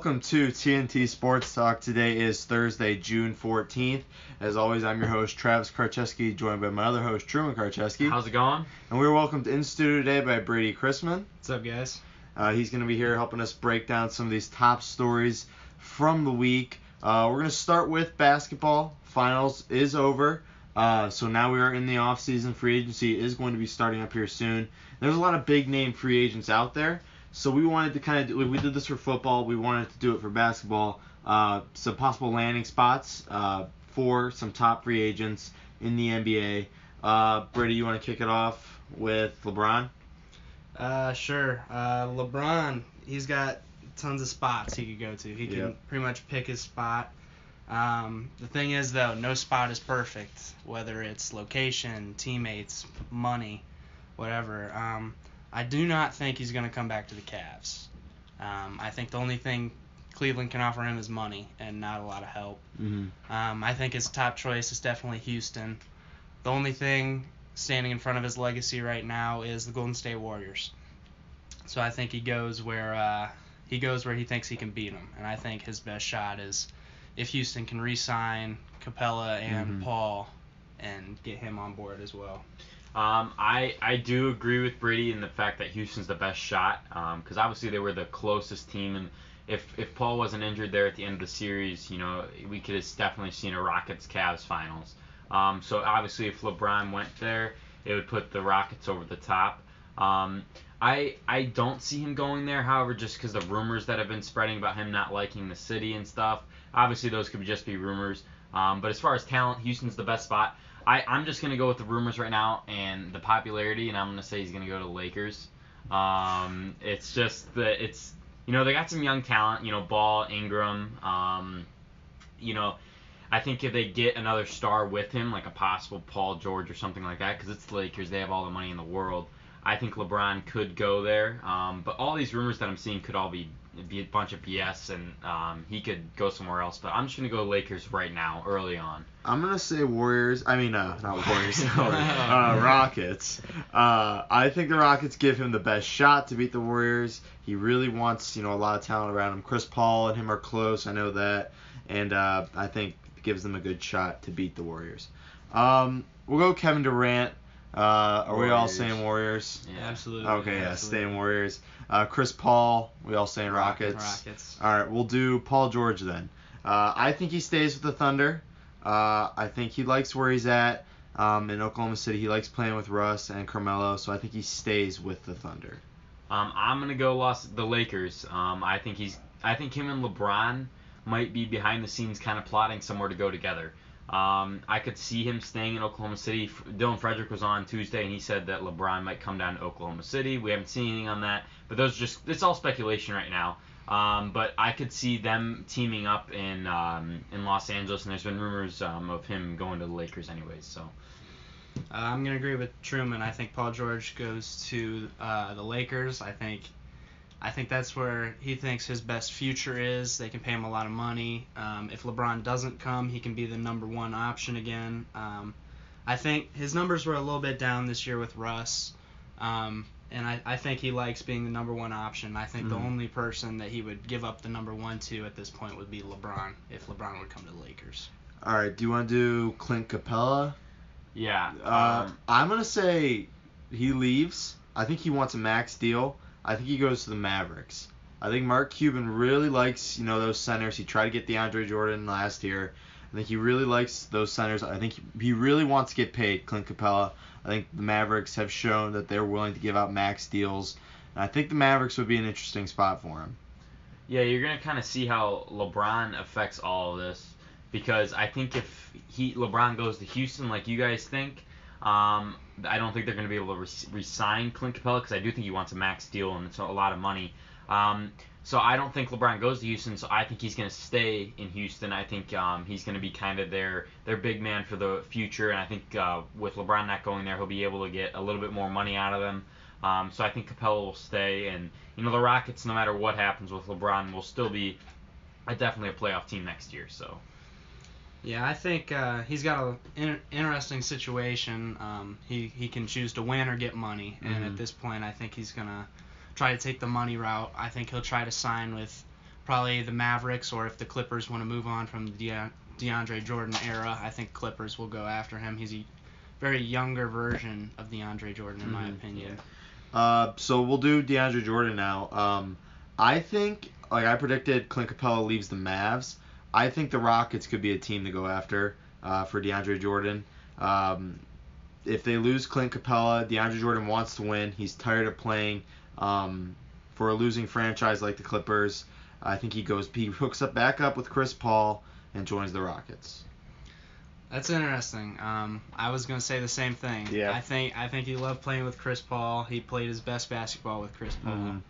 welcome to TNT Sports Talk. Today is Thursday, June 14th. As always, I'm your host, Travis Karcheski, joined by my other host, Truman Karcheski. How's it going? And we're welcomed in studio today by Brady Chrisman. What's up, guys? Uh, he's going to be here helping us break down some of these top stories from the week. Uh, we're going to start with basketball. Finals is over. Uh, so now we are in the off-season. Free agency is going to be starting up here soon. There's a lot of big name free agents out there. So we wanted to kind of do, we did this for football. We wanted to do it for basketball. Uh, some possible landing spots uh, for some top free agents in the NBA. Uh, Brady, you want to kick it off with LeBron? Uh, sure. Uh, LeBron, he's got tons of spots he could go to. He can Yep. pretty much pick his spot. Um, the thing is, though, no spot is perfect, whether it's location, teammates, money, whatever. Um, I do not think he's going to come back to the Cavs. Um, I think the only thing Cleveland can offer him is money and not a lot of help. Mm-hmm. Um, I think his top choice is definitely Houston. The only thing standing in front of his legacy right now is the Golden State Warriors. So I think he goes where uh, he goes where he thinks he can beat them, and I think his best shot is if Houston can re-sign Capela and Mhm. Paul and get him on board as well. Um, I I do agree with Brady in the fact that Houston's the best shot because obviously they were the closest team and if if Paul wasn't injured there at the end of the series, you know we could have definitely seen a Rockets Cavs finals. Um, so obviously if LeBron went there, it would put the Rockets over the top. Um, I I don't see him going there. However, just because the rumors that have been spreading about him not liking the city and stuff, obviously those could just be rumors. Um, but as far as talent, Houston's the best spot. I, I'm just gonna go with the rumors right now and the popularity, and I'm gonna say he's gonna go to the Lakers. Um, it's just that it's you know they got some young talent, you know Ball, Ingram. Um, you know, I think if they get another star with him, like a possible Paul George or something like that, because it's the Lakers, they have all the money in the world. I think LeBron could go there. Um, but all these rumors that I'm seeing could all be be a bunch of BS, and um, he could go somewhere else. But I'm just gonna go Lakers right now, early on. I'm gonna say Warriors. I mean, uh, not Warriors. uh, Rockets. Uh, I think the Rockets give him the best shot to beat the Warriors. He really wants, you know, a lot of talent around him. Chris Paul and him are close. I know that, and uh, I think gives them a good shot to beat the Warriors. Um, we'll go Kevin Durant. Uh, are we all Warriors. saying Warriors? Yeah. Absolutely. Okay, yeah, absolutely. staying Warriors. Uh, Chris Paul. We all saying Rockets. Rockets. All right, we'll do Paul George then. Uh, I think he stays with the Thunder. Uh, I think he likes where he's at um, in Oklahoma City. He likes playing with Russ and Carmelo, so I think he stays with the Thunder. Um, I'm gonna go Los the Lakers. Um, I think he's I think him and LeBron might be behind the scenes kind of plotting somewhere to go together. Um, I could see him staying in Oklahoma City. Dylan Frederick was on Tuesday and he said that LeBron might come down to Oklahoma City. We haven't seen anything on that, but those are just it's all speculation right now. Um, but I could see them teaming up in um, in Los Angeles, and there's been rumors um, of him going to the Lakers anyways. So Uh, I'm gonna agree with Truman. I think Paul George goes to uh, the Lakers. I think, I think that's where he thinks his best future is. They can pay him a lot of money. Um, if LeBron doesn't come, he can be the number one option again. Um, I think his numbers were a little bit down this year with Russ, um, and I, I think he likes being the number one option. I think the Mhm. only person that he would give up the number one to at this point would be LeBron if LeBron would come to the Lakers. All right, do you want to do Clint Capela? yeah, Uh, um, I'm gonna say he leaves. I think he wants a max deal. I think he goes to the Mavericks. I think Mark Cuban really likes, you know, those centers. He tried to get DeAndre Jordan last year. I think he really likes those centers. I think he, really wants to get paid, Clint Capela. I think the Mavericks have shown that they're willing to give out max deals. And I think the Mavericks would be an interesting spot for him. Yeah, you're gonna kind of see how LeBron affects all of this because I think if he LeBron goes to Houston like you guys think, um, I don't think they're gonna be able to re- re-sign Clint Capela because I do think he wants a max deal and it's a lot of money. Um, so I don't think LeBron goes to Houston. So I think he's gonna stay in Houston. I think um, he's gonna be kind of their their big man for the future. And I think uh, with LeBron not going there, he'll be able to get a little bit more money out of them. Um, so I think Capela will stay, and you know the Rockets, no matter what happens with LeBron, will still be a, definitely a playoff team next year. So Yeah, I think uh, he's got an in- interesting situation. Um, he he can choose to win or get money, and Mhm. at this point, I think he's gonna try to take the money route. I think he'll try to sign with probably the Mavericks, or if the Clippers want to move on from the De- DeAndre Jordan era, I think Clippers will go after him. He's a very younger version of DeAndre Jordan, in my Mhm. opinion. Uh, so we'll do DeAndre Jordan now. Um, I think, like I predicted, Clint Capela leaves the Mavs. I think the Rockets could be a team to go after uh, for DeAndre Jordan. Um, if they lose Clint Capela, DeAndre Jordan wants to win. He's tired of playing um, for a losing franchise like the Clippers. I think he goes, he hooks up back up with Chris Paul and joins the Rockets. That's interesting. Um, I was gonna say the same thing. Yeah. I think I think he loved playing with Chris Paul. He played his best basketball with Chris Paul, Mhm.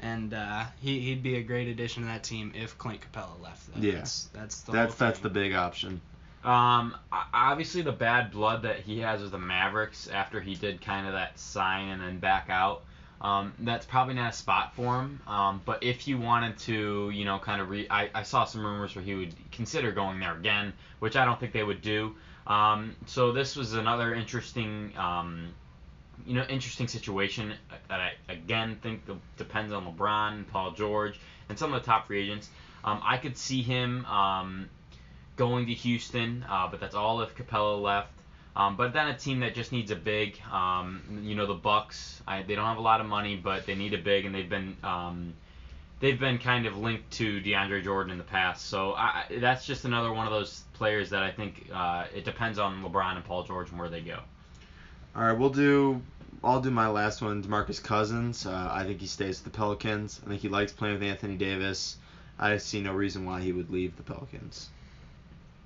And uh, he he'd be a great addition to that team if Clint Capela left. Though. Yeah. That's that's the That's whole that's the big option. Um, obviously the bad blood that he has with the Mavericks after he did kind of that sign and then back out. Um, that's probably not a spot for him. Um, but if you wanted to, you know, kind of re, I, I saw some rumors where he would consider going there again, which I don't think they would do. Um, so this was another interesting, um, you know, interesting situation that I again think depends on LeBron, Paul George, and some of the top free agents. Um, I could see him um, going to Houston, uh, but that's all if Capela left. Um, but then a team that just needs a big, um, you know, the Bucks. I, they don't have a lot of money, but they need a big, and they've been um, they've been kind of linked to DeAndre Jordan in the past. So I, that's just another one of those players that I think uh, it depends on LeBron and Paul George and where they go. All right, we'll do. I'll do my last one, Demarcus Cousins. Uh, I think he stays with the Pelicans. I think he likes playing with Anthony Davis. I see no reason why he would leave the Pelicans.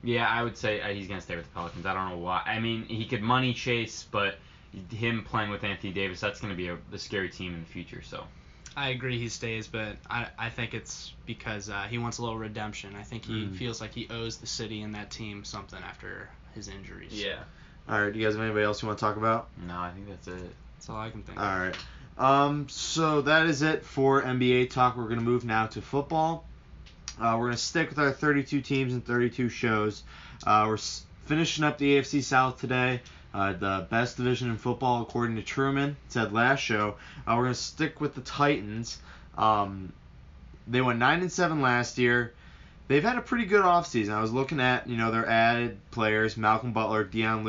Yeah, I would say uh, he's gonna stay with the Pelicans. I don't know why. I mean, he could money chase, but him playing with Anthony Davis, that's gonna be a, a scary team in the future. So. I agree he stays, but I, I think it's because uh, he wants a little redemption. I think he Mm. feels like he owes the city and that team something after his injuries. Yeah. All right, do you guys have anybody else you want to talk about? No, I think that's it. That's all I can think All of. right. Um, so that is it for NBA talk. We're gonna move now to football. Uh, we're gonna stick with our 32 teams and 32 shows. Uh, we're s- finishing up the AFC South today. Uh, the best division in football, according to Truman, said last show. Uh, we're gonna stick with the Titans. Um, they went nine and seven last year. They've had a pretty good offseason. I was looking at you know their added players: Malcolm Butler, Dion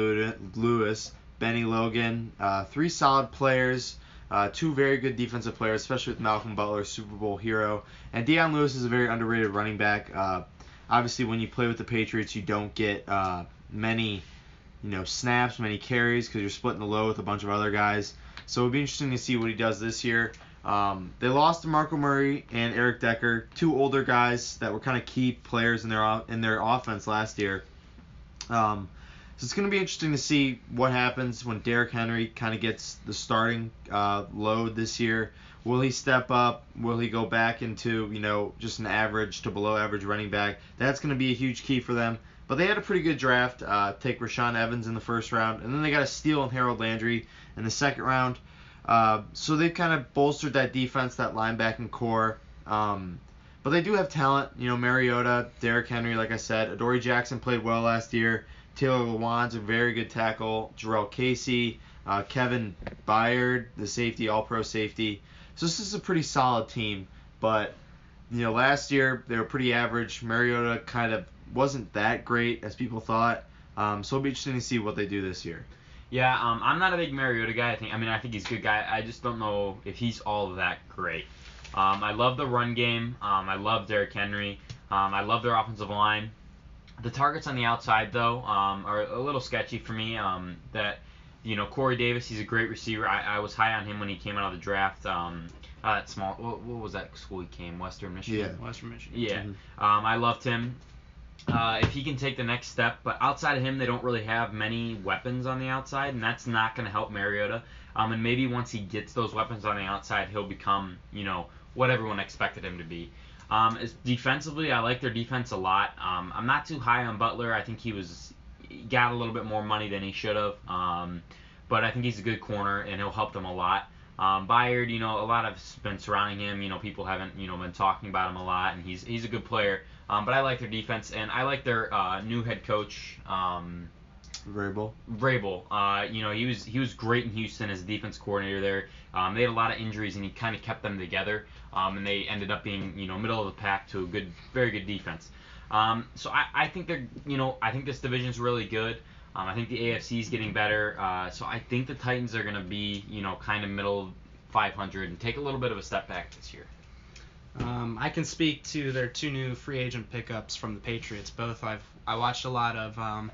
Lewis, Bennie Logan, uh, three solid players. Uh, two very good defensive players, especially with Malcolm Butler, Super Bowl hero, and Dion Lewis is a very underrated running back. Uh, obviously, when you play with the Patriots, you don't get uh, many, you know, snaps, many carries because you're splitting the load with a bunch of other guys. So it'll be interesting to see what he does this year. Um, they lost DeMarco Murray and Eric Decker, two older guys that were kind of key players in their in their offense last year. Um, so it's going to be interesting to see what happens when Derrick Henry kind of gets the starting uh, load this year. Will he step up? Will he go back into you know just an average to below average running back? That's going to be a huge key for them. But they had a pretty good draft. Uh, take Rashaan Evans in the first round, and then they got a steal in Harold Landry in the second round. Uh, so they've kind of bolstered that defense, that linebacking corps. Um, but they do have talent. You know, Mariota, Derrick Henry, like I said. Adoree Jackson played well last year. Taylor Lewan's a very good tackle. Jurrell Casey, uh, Kevin Byard, the safety, all-pro safety. So this is a pretty solid team. But you know, last year they were pretty average. Mariota kind of wasn't that great as people thought. Um, so it'll be interesting to see what they do this year. Yeah, um, I'm not a big Mariota guy. I think, I mean, I think he's a good guy. I just don't know if he's all that great. Um, I love the run game. Um, I love Derrick Henry. Um, I love their offensive line. The targets on the outside, though, um, are a little sketchy for me. Um, that, you know, Corey Davis, he's a great receiver. I, I was high on him when he came out of the draft. Um, uh, that small, what, what was that school he came? Western Michigan. Yeah, Western Michigan. Yeah. Mhm. Um, I loved him. Uh, if he can take the next step, but outside of him, they don't really have many weapons on the outside, and that's not going to help Mariota. Um, and maybe once he gets those weapons on the outside, he'll become, you know, what everyone expected him to be. Um, defensively, I like their defense a lot. Um, I'm not too high on Butler. I think he was he got a little bit more money than he should have. Um, but I think he's a good corner, and he'll help them a lot. Um, Byard, you know, a lot has been surrounding him. You know, people haven't, you know, been talking about him a lot, and he's he's a good player. Um, but I like their defense, and I like their uh, new head coach. Um, Vrabel. Vrabel, uh, you know, he was he was great in Houston as a defense coordinator there. Um, they had a lot of injuries, and he kind of kept them together. Um, and they ended up being, you know, middle of the pack to a good, very good defense. Um, so I, I think they're, you know, I think this division is really good. Um, I think the AFC is getting better. Uh, so I think the Titans are going to be, you know, kind of middle 500 and take a little bit of a step back this year. Um, I can speak to their two new free agent pickups from the Patriots. Both I've I watched a lot of. Um,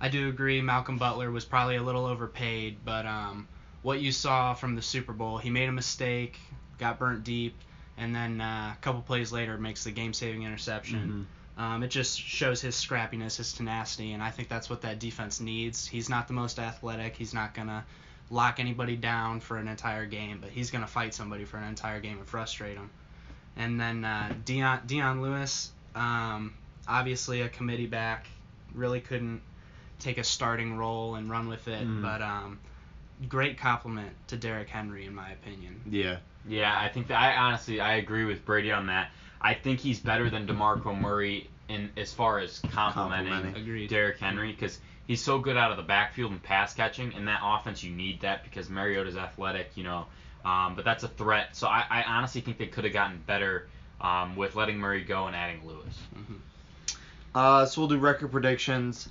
I do agree Malcolm Butler was probably a little overpaid, but um, what you saw from the Super Bowl, he made a mistake, got burnt deep, and then uh, a couple plays later makes the game-saving interception. Mhm. Um, it just shows his scrappiness, his tenacity, and I think that's what that defense needs. He's not the most athletic. He's not gonna lock anybody down for an entire game, but he's gonna fight somebody for an entire game and frustrate them. And then uh, Dion Dion Lewis, um, obviously a committee back, really couldn't take a starting role and run with it, Mhm. but um, great complement to Derrick Henry in my opinion. Yeah. Yeah, I think that I honestly I agree with Brady on that. I think he's better than DeMarco Murray in as far as complementing Complementing. Derrick Henry because he's so good out of the backfield and pass catching. and that offense, you need that because Mariota's athletic, you know. Um, but that's a threat. So I, I honestly think they could have gotten better um, with letting Murray go and adding Lewis. Uh, so we'll do record predictions.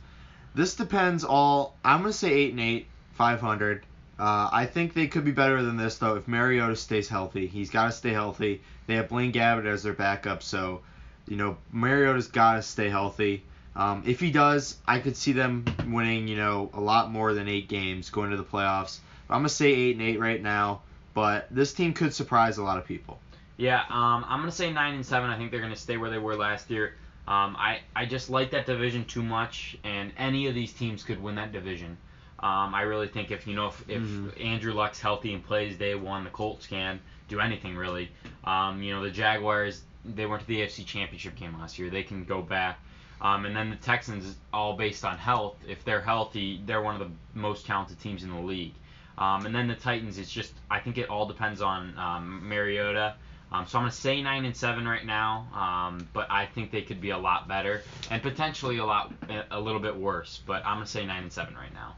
This depends all. I'm gonna say eight and eight, 500. Uh, I think they could be better than this though if Mariota stays healthy. He's got to stay healthy. They have Blaine Gabbert as their backup, so you know Mariota's got to stay healthy. Um, if he does, I could see them winning, you know, a lot more than eight games going to the playoffs. I'm gonna say eight and eight right now, but this team could surprise a lot of people. Yeah, um, I'm gonna say nine and seven. I think they're gonna stay where they were last year. Um, I I just like that division too much, and any of these teams could win that division. Um, I really think if you know if, if Mhm. Andrew Luck's healthy and plays day one, the Colts can do anything really. Um, you know the Jaguars they went to the AFC Championship game last year. They can go back. Um, and then the Texans, all based on health. If they're healthy, they're one of the most talented teams in the league. Um, and then the Titans, it's just I think it all depends on um, Mariota. Um, so I'm gonna say nine and seven right now, um, but I think they could be a lot better and potentially a lot a little bit worse. But I'm gonna say nine and seven right now.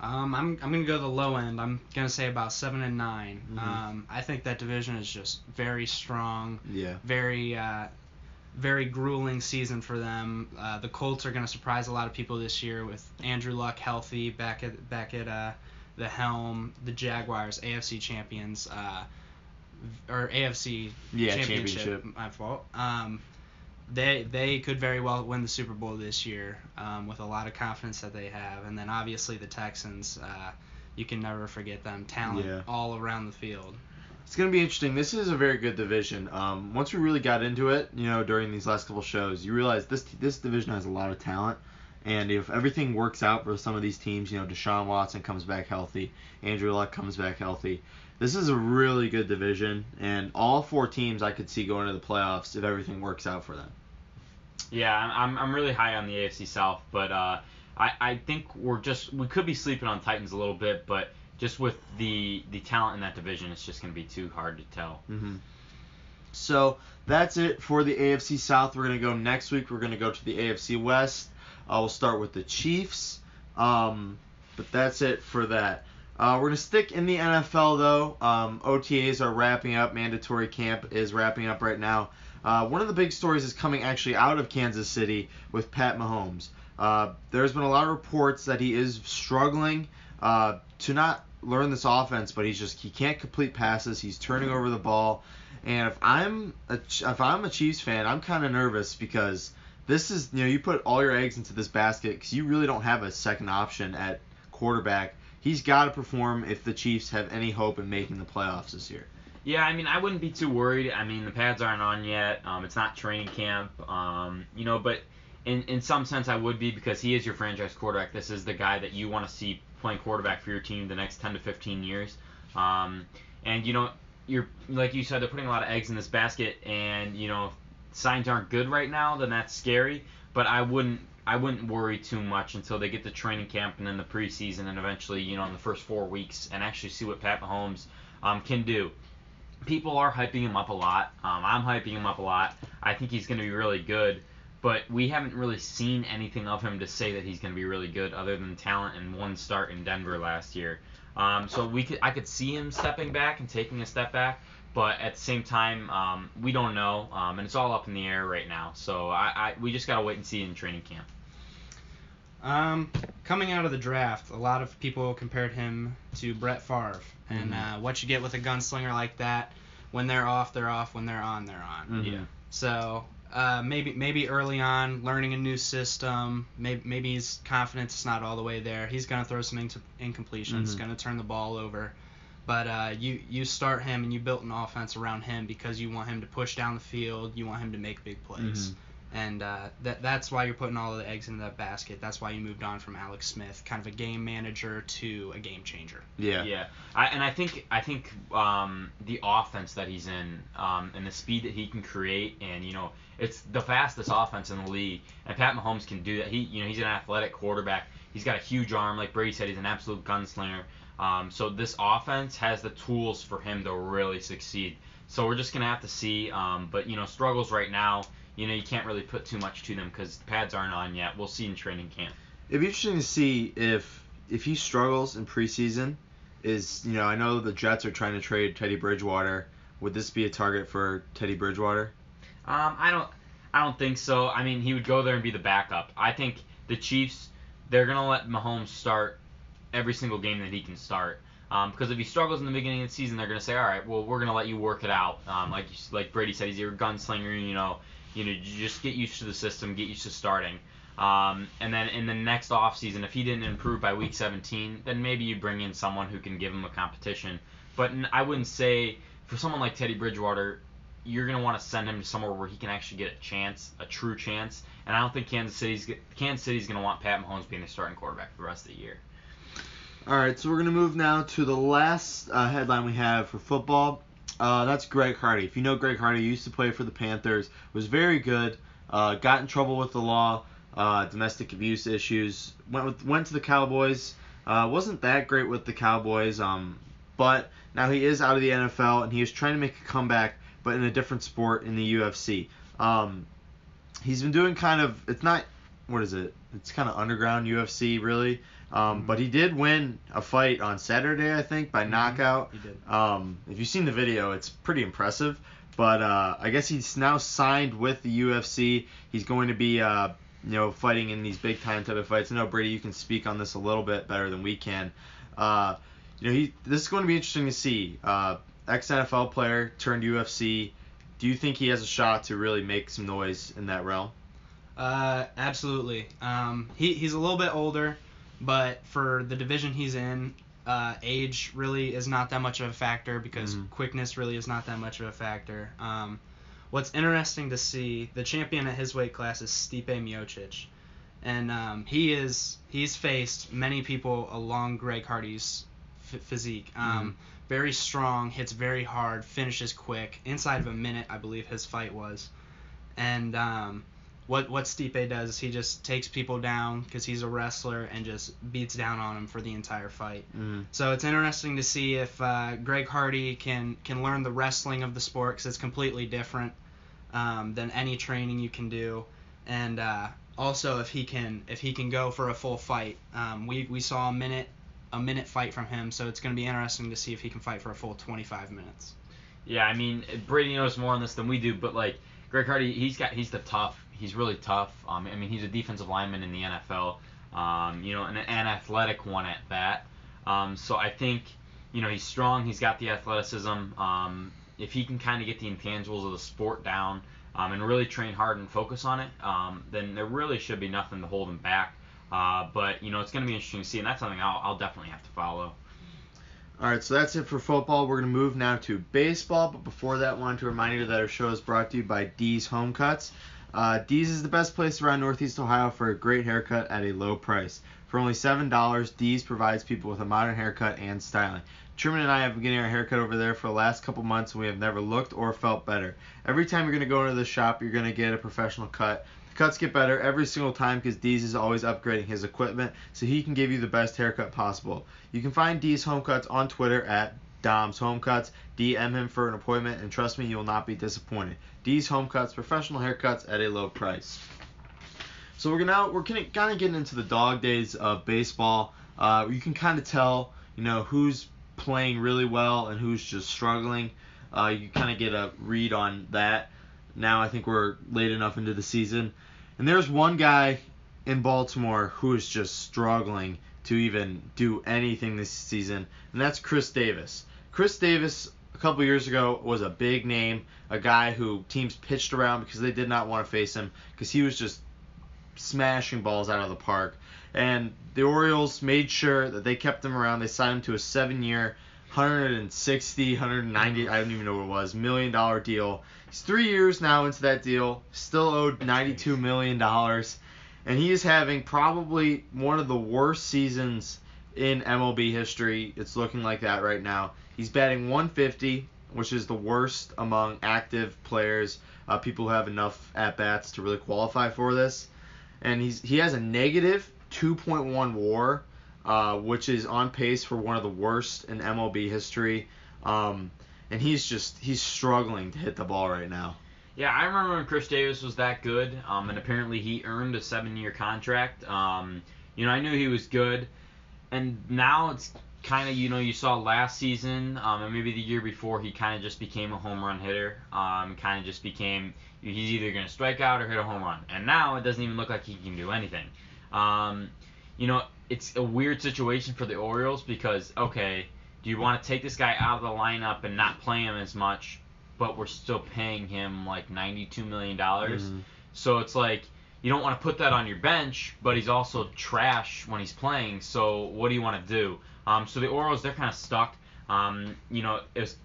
Um, I'm I'm gonna go the low end. I'm gonna say about seven and 9 Mhm. Um, I think that division is just very strong, Yeah. very uh, very grueling season for them. Uh, the Colts are gonna surprise a lot of people this year with Andrew Luck healthy back at back at uh, the helm. The Jaguars, AFC champions, uh, or AFC Yeah, championship. championship. My fault. Um, they they could very well win the Super Bowl this year um, with a lot of confidence that they have, and then obviously the Texans. Uh, you can never forget them. Talent Yeah. all around the field. It's gonna be interesting. This is a very good division. Um, once we really got into it, you know, during these last couple shows, you realize this this division has a lot of talent. And if everything works out for some of these teams, you know, Deshaun Watson comes back healthy, Andrew Luck comes back healthy. This is a really good division, and all four teams I could see going to the playoffs if everything works out for them. Yeah, I'm I'm really high on the AFC South, but uh, I I think we're just we could be sleeping on Titans a little bit, but just with the the talent in that division, it's just gonna be too hard to tell. hmm So that's it for the AFC South. We're gonna go next week. We're gonna go to the AFC West. Uh, we'll start with the Chiefs. Um, but that's it for that. Uh, we're gonna stick in the NFL though. Um, OTAs are wrapping up. Mandatory camp is wrapping up right now. Uh, one of the big stories is coming actually out of Kansas City with Pat Mahomes. Uh, there's been a lot of reports that he is struggling uh, to not learn this offense, but he's just he can't complete passes. He's turning over the ball, and if I'm a, if I'm a Chiefs fan, I'm kind of nervous because this is you know you put all your eggs into this basket because you really don't have a second option at quarterback. He's got to perform if the Chiefs have any hope in making the playoffs this year. Yeah, I mean, I wouldn't be too worried. I mean, the pads aren't on yet. Um, it's not training camp. Um, you know, but in in some sense, I would be because he is your franchise quarterback. This is the guy that you want to see playing quarterback for your team the next 10 to 15 years. Um, and you know, you're like you said, they're putting a lot of eggs in this basket, and you know, signs aren't good right now, then that's scary. But I wouldn't. I wouldn't worry too much until they get to training camp and then the preseason and eventually, you know, in the first four weeks and actually see what Pat Mahomes um, can do people are hyping him up a lot. Um, I'm hyping him up a lot. I think he's going to be really good. but we haven't really seen anything of him to say that he's going to be really good, other than talent and one start in Denver last year. Um, so we could I could see him stepping back and taking a step back, but at the same time, um, we don't know, um, and it's all up in the air right now. So I, I we just gotta wait and see in training camp. Um, coming out of the draft, a lot of people compared him to Brett Favre, and Mhm. uh, what you get with a gunslinger like that, when they're off, they're off. When they're on, they're on. Mhm. Yeah. So uh, maybe maybe early on, learning a new system, maybe maybe his confidence is not all the way there. He's gonna throw some inc- incompletions, Mhm. gonna turn the ball over. But uh, you you start him and you built an offense around him because you want him to push down the field, you want him to make big plays. Mhm. And uh, that that's why you're putting all the eggs in that basket. That's why you moved on from Alex Smith, kind of a game manager to a game changer. Yeah. Yeah, I, and I think I think um, the offense that he's in um, and the speed that he can create, and you know, it's the fastest offense in the league. And Pat Mahomes can do that. He, you know, he's an athletic quarterback. He's got a huge arm, like Brady said. He's an absolute gunslinger. Um, so this offense has the tools for him to really succeed. So we're just gonna have to see. Um, but you know, struggles right now. You know, you can't really put too much to them because the pads aren't on yet. We'll see in training camp. It'd be interesting to see if if he struggles in preseason. Is you know I know the Jets are trying to trade Teddy Bridgewater. Would this be a target for Teddy Bridgewater? Um, I don't, I don't think so. I mean, he would go there and be the backup. I think the Chiefs, they're gonna let Mahomes start every single game that he can start. Um, because if he struggles in the beginning of the season, they're gonna say, all right, well, we're gonna let you work it out. Um, like you, like Brady said, he's your gunslinger. You know, you know, just get used to the system, get used to starting. Um, and then in the next offseason, if he didn't improve by week 17, then maybe you bring in someone who can give him a competition. But I wouldn't say for someone like Teddy Bridgewater, you're gonna want to send him to somewhere where he can actually get a chance, a true chance. And I don't think Kansas City's Kansas City's gonna want Pat Mahomes being the starting quarterback for the rest of the year. All right, so we're gonna move now to the last uh, headline we have for football. Uh, that's Greg Hardy. If you know Greg Hardy, used to play for the Panthers. Was very good. Uh, got in trouble with the law, uh, domestic abuse issues. Went with, went to the Cowboys. Uh, wasn't that great with the Cowboys. Um, but now he is out of the NFL and he is trying to make a comeback, but in a different sport in the UFC. Um, he's been doing kind of it's not what is it? It's kind of underground UFC really. Um, But he did win a fight on Saturday, I think, by knockout. He did. Um, if you've seen the video, it's pretty impressive. But uh, I guess he's now signed with the UFC. He's going to be, uh, you know, fighting in these big time type of fights. I know Brady, you can speak on this a little bit better than we can. Uh, you know, he this is going to be interesting to see. Uh, Ex NFL player turned UFC. Do you think he has a shot to really make some noise in that realm? Uh, absolutely. Um, he, he's a little bit older, but for the division he's in, uh, age really is not that much of a factor because Mhm. quickness really is not that much of a factor. Um, what's interesting to see, the champion at his weight class is Stipe Miocic, and um, he is he's faced many people along Greg Hardy's f- physique. Um, Very strong, hits very hard, finishes quick. Inside of a minute, I believe his fight was, and um, what what Stipe does is he just takes people down because he's a wrestler and just beats down on them for the entire fight. Mm. So it's interesting to see if uh, Greg Hardy can can learn the wrestling of the sport because it's completely different um, than any training you can do, and uh, also if he can if he can go for a full fight. Um, we we saw a minute a minute fight from him, so it's going to be interesting to see if he can fight for a full 25 minutes. Yeah, I mean Brady knows more on this than we do, but like Greg Hardy, he's got he's the tough. He's really tough. Um, I mean he's a defensive lineman in the NFL. Um, you know, an athletic one at that. Um, so I think you know he's strong. He's got the athleticism. Um, if he can kind of get the intangibles of the sport down um, and really train hard and focus on it, um, then there really should be nothing to hold him back. Uh, but you know it's going to be interesting to see, and that's something I'll, I'll definitely have to follow. All right, so that's it for football. We're going to move now to baseball, but before that, I wanted to remind you that our show is brought to you by D's Home Cuts. Uh, is the best place around Northeast Ohio for a great haircut at a low price. For only $7, D's provides people with a modern haircut and styling. Truman and I have been getting our haircut over there for the last couple months, and we have never looked or felt better. Every time you're going to go into the shop, you're going to get a professional cut. The cuts get better every single time because D's is always upgrading his equipment so he can give you the best haircut possible. You can find D's Home Cuts on Twitter at Dom's Home Cuts. DM him for an appointment, and trust me, you will not be disappointed. D's Home Cuts, professional haircuts at a low price. So we're gonna we're kind of getting into the dog days of baseball. Uh, you can kind of tell, you know, who's playing really well and who's just struggling. Uh, you kind of get a read on that. Now I think we're late enough into the season, and there's one guy in Baltimore who is just struggling to even do anything this season, and that's Chris Davis. Chris Davis a couple years ago was a big name, a guy who teams pitched around because they did not want to face him because he was just smashing balls out of the park. And the Orioles made sure that they kept him around. They signed him to a seven-year, 160, 190, I don't even know what it was, million dollar deal. He's three years now into that deal, still owed 92 million dollars, and he is having probably one of the worst seasons in MLB history. It's looking like that right now. He's batting 150, which is the worst among active players, uh, people who have enough at bats to really qualify for this. And he's he has a negative 2.1 WAR, uh, which is on pace for one of the worst in MLB history. Um, and he's just he's struggling to hit the ball right now. Yeah, I remember when Chris Davis was that good, um, and apparently he earned a seven-year contract. Um, you know, I knew he was good, and now it's kind of you know you saw last season um, and maybe the year before he kind of just became a home run hitter. Um, kind of just became he's either going to strike out or hit a home run, and now it doesn't even look like he can do anything. Um, you know, it's a weird situation for the Orioles because okay, do you want to take this guy out of the lineup and not play him as much, but we're still paying him like 92 million dollars? Mhm. So it's like you don't want to put that on your bench, but he's also trash when he's playing. So what do you want to do? Um, so the Orioles they're kind of stuck. Um, you know, it was,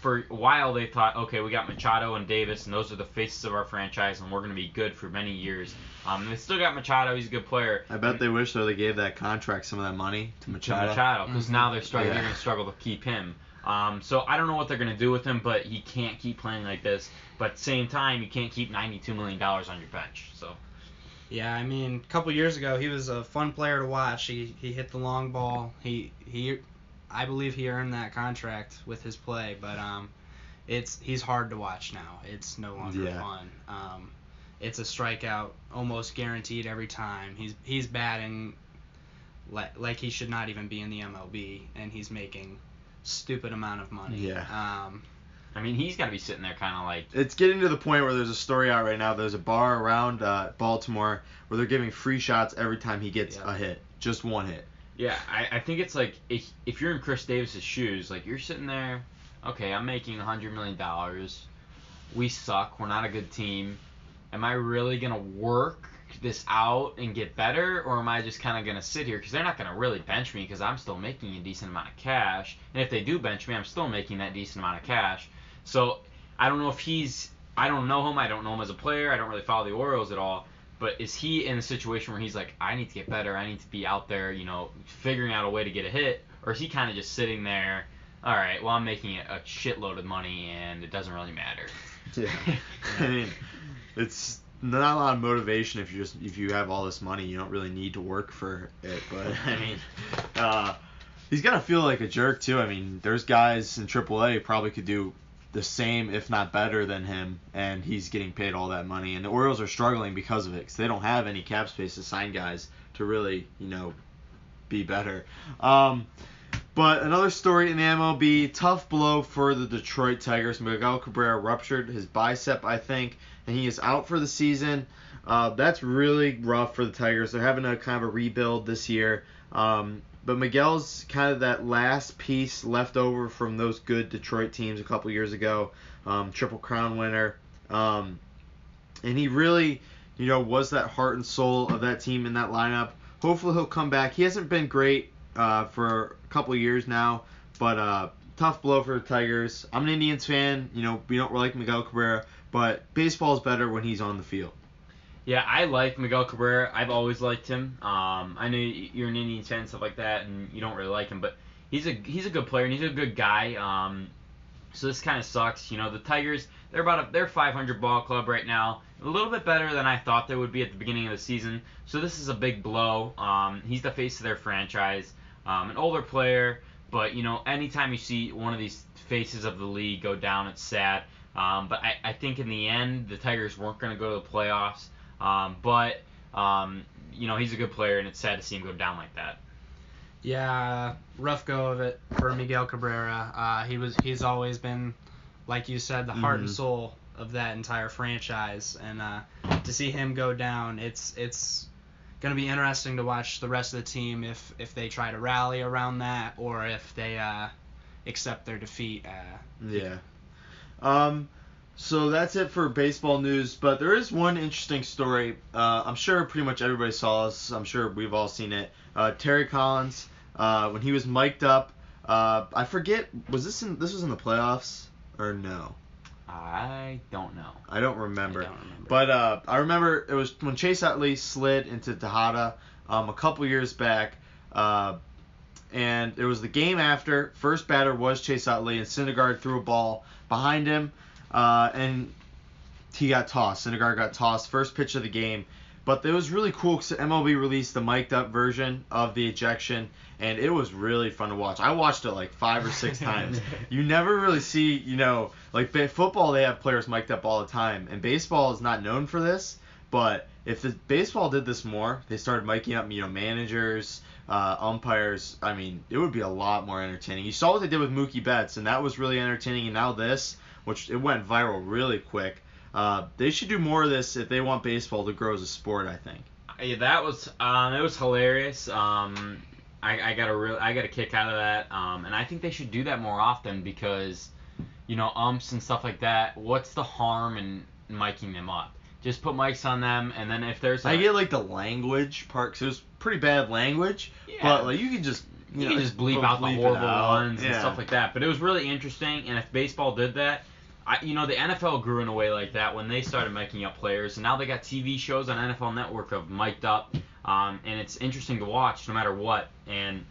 for a while they thought, okay, we got Machado and Davis, and those are the faces of our franchise, and we're going to be good for many years. Um, they still got Machado; he's a good player. I bet they wish though they gave that contract some of that money to to Machado. Machado because Mhm. now they're struggling. Yeah. They're going to struggle to keep him. Um, so I don't know what they're going to do with him, but he can't keep playing like this. But at the same time, you can't keep 92 million dollars on your bench. So. Yeah, I mean, a couple years ago, he was a fun player to watch. He he hit the long ball. He he, I believe he earned that contract with his play. But um, it's he's hard to watch now. It's no longer Yeah. fun. Um, it's a strikeout almost guaranteed every time. He's he's batting like like he should not even be in the MLB, and he's making stupid amount of money. Yeah. Um, I mean, he's got to be sitting there kind of like, It's getting to the point where there's a story out right now. There's a bar around uh, Baltimore where they're giving free shots every time he gets Yeah. a hit, just one hit. yeah, I, I think it's like if, if you're in Chris Davis's shoes, like you're sitting there, okay, I'm making a hundred million dollars, we suck, we're not a good team. Am I really gonna work this out and get better, or am I just kind of gonna sit here? Because they're not gonna really bench me because I'm still making a decent amount of cash, and if they do bench me, I'm still making that decent amount of cash. So I don't know if he's. I don't know him. I don't know him as a player. I don't really follow the Orioles at all. But is he in a situation where he's like, I need to get better. I need to be out there, you know, figuring out a way to get a hit, or is he kind of just sitting there? All right, well, I'm making a, a shitload of money, and it doesn't really matter. Yeah. I mean, it's not a lot of motivation if you just if you have all this money. You don't really need to work for it. But I mean, uh, he's gotta feel like a jerk too. I mean, there's guys in AAA who probably could do the same, if not better, than him, and he's getting paid all that money. And the Orioles are struggling because of it, because they don't have any cap space to sign guys to really, you know, be better. Um, but another story in the MLB, tough blow for the Detroit Tigers. Miguel Cabrera ruptured his bicep, I think, and he is out for the season. Uh, that's really rough for the Tigers. They're having a kind of a rebuild this year. Um, but Miguel's kind of that last piece left over from those good Detroit teams a couple years ago, um, Triple Crown winner. Um, and he really, you know, was that heart and soul of that team in that lineup. Hopefully he'll come back. He hasn't been great uh, for a couple years now, but uh, tough blow for the Tigers. I'm an Indians fan. You know, we don't like Miguel Cabrera, but baseball is better when he's on the field. Yeah, I like Miguel Cabrera. I've always liked him. Um, I know you're an Indians fan and stuff like that, and you don't really like him, but he's a he's a good player and he's a good guy. Um, so this kind of sucks. You know, the Tigers they're about a they're 500 ball club right now, a little bit better than I thought they would be at the beginning of the season. So this is a big blow. Um, he's the face of their franchise, um, an older player, but you know, anytime you see one of these faces of the league go down, it's sad. Um, but I, I think in the end, the Tigers weren't going to go to the playoffs. Um, but Um, you know, he's a good player, and it's sad to see him go down like that. Yeah, rough go of it for Miguel Cabrera. Uh, he was he's always been, like you said, the heart and Mhm. soul of that entire franchise, and uh, to see him go down, it's it's gonna be interesting to watch the rest of the team if if they try to rally around that or if they uh, accept their defeat. Uh, Yeah. Um, so that's it for baseball news. But there is one interesting story. Uh, I'm sure pretty much everybody saw this. I'm sure we've all seen it. Uh, Terry Collins, uh, when he was mic'd up, uh, I forget was this in this was in the playoffs or no? I don't know. I don't remember. I don't remember. But uh, I remember it was when Chase Utley slid into Tejada um, a couple years back, uh, and it was the game after. First batter was Chase Utley, and Syndergaard threw a ball behind him, uh, and he got tossed. Syndergaard got tossed. First pitch of the game. But it was really cool because MLB released the mic'd up version of the ejection, and it was really fun to watch. I watched it like five or six times. You never really see, you know, like football, they have players mic'd up all the time, and baseball is not known for this. But if the baseball did this more, they started miking up, you know, managers, uh, umpires. I mean, it would be a lot more entertaining. You saw what they did with Mookie Betts, and that was really entertaining. And now this, which it went viral really quick. Uh, they should do more of this if they want baseball to grow as a sport. I think. Yeah, that was um, it was hilarious. Um, I, I got a real I got a kick out of that. Um, and I think they should do that more often because, you know, umps and stuff like that. What's the harm in miking them up? Just put mics on them, and then if there's a, I get like the language part 'cause it was pretty bad language, Yeah. but like you can just you, you, can just bleep out the bleep horrible out. ones and stuff like that. But it was really interesting, and if baseball did that, I, you know, the NFL grew in a way like that when they started making up players, and now they got TV shows on NFL Network of mic'd up, um, and it's interesting to watch no matter what. And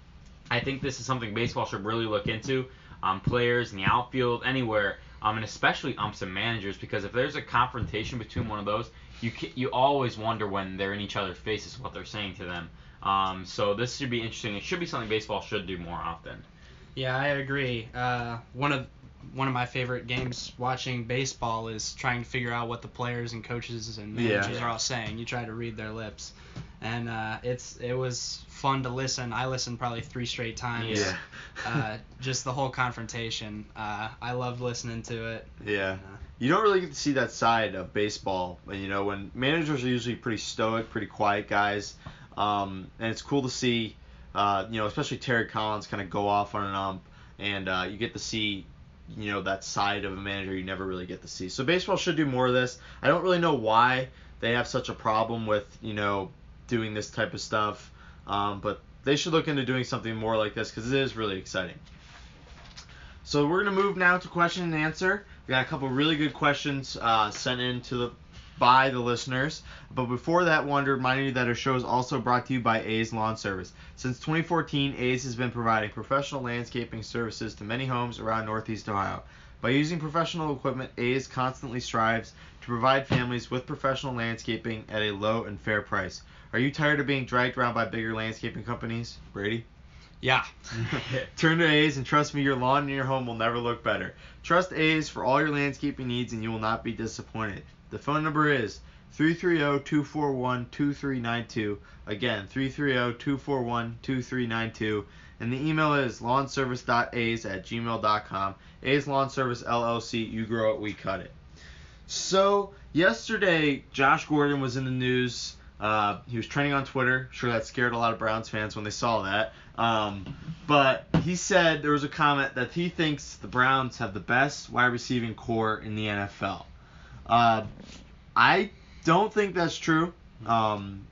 I think this is something baseball should really look into. Um, players in the outfield, anywhere, um, and especially umps and managers, because if there's a confrontation between one of those, you you always wonder when they're in each other's faces what they're saying to them. Um, so this should be interesting. It should be something baseball should do more often. Yeah, I agree. Uh, one of one of my favorite games watching baseball is trying to figure out what the players and coaches and Yeah. managers are all saying. You try to read their lips, and uh, it's it was fun to listen. I listened probably three straight times. Yeah. uh, just the whole confrontation. Uh, I loved listening to it. Yeah. Uh, You don't really get to see that side of baseball. And you know, when managers are usually pretty stoic, pretty quiet guys, um, and it's cool to see, uh, you know, especially Terry Collins kind of go off on an ump, and uh, you get to see, you know, that side of a manager you never really get to see. So baseball should do more of this. I don't really know why they have such a problem with, you know, doing this type of stuff, um, but they should look into doing something more like this because it is really exciting. So we're gonna move now to question and answer. We got a couple really good questions uh, sent in to the by the listeners. But before that, wanted to remind you that our show is also brought to you by A's Lawn Service. Since 2014, A's has been providing professional landscaping services to many homes around Northeast Ohio. By using professional equipment, A's constantly strives to provide families with professional landscaping at a low and fair price. Are you tired of being dragged around by bigger landscaping companies, Brady? yeah. Turn to A's and trust me, your lawn and your home will never look better. Trust A's for all your landscaping needs and you will not be disappointed. The phone number is 330-241-2392. Again, 330-241-2392. And the email is lawnservice.a's at gmail.com. A's Lawn Service LLC. You grow it, we cut it. So, yesterday, Josh Gordon was in the news. Uh, he was trending on Twitter. Sure, that scared a lot of Browns fans when they saw that. Um, but he said there was a comment that he thinks the Browns have the best wide receiving corps in the NFL. Uh, I don't think that's true. Um,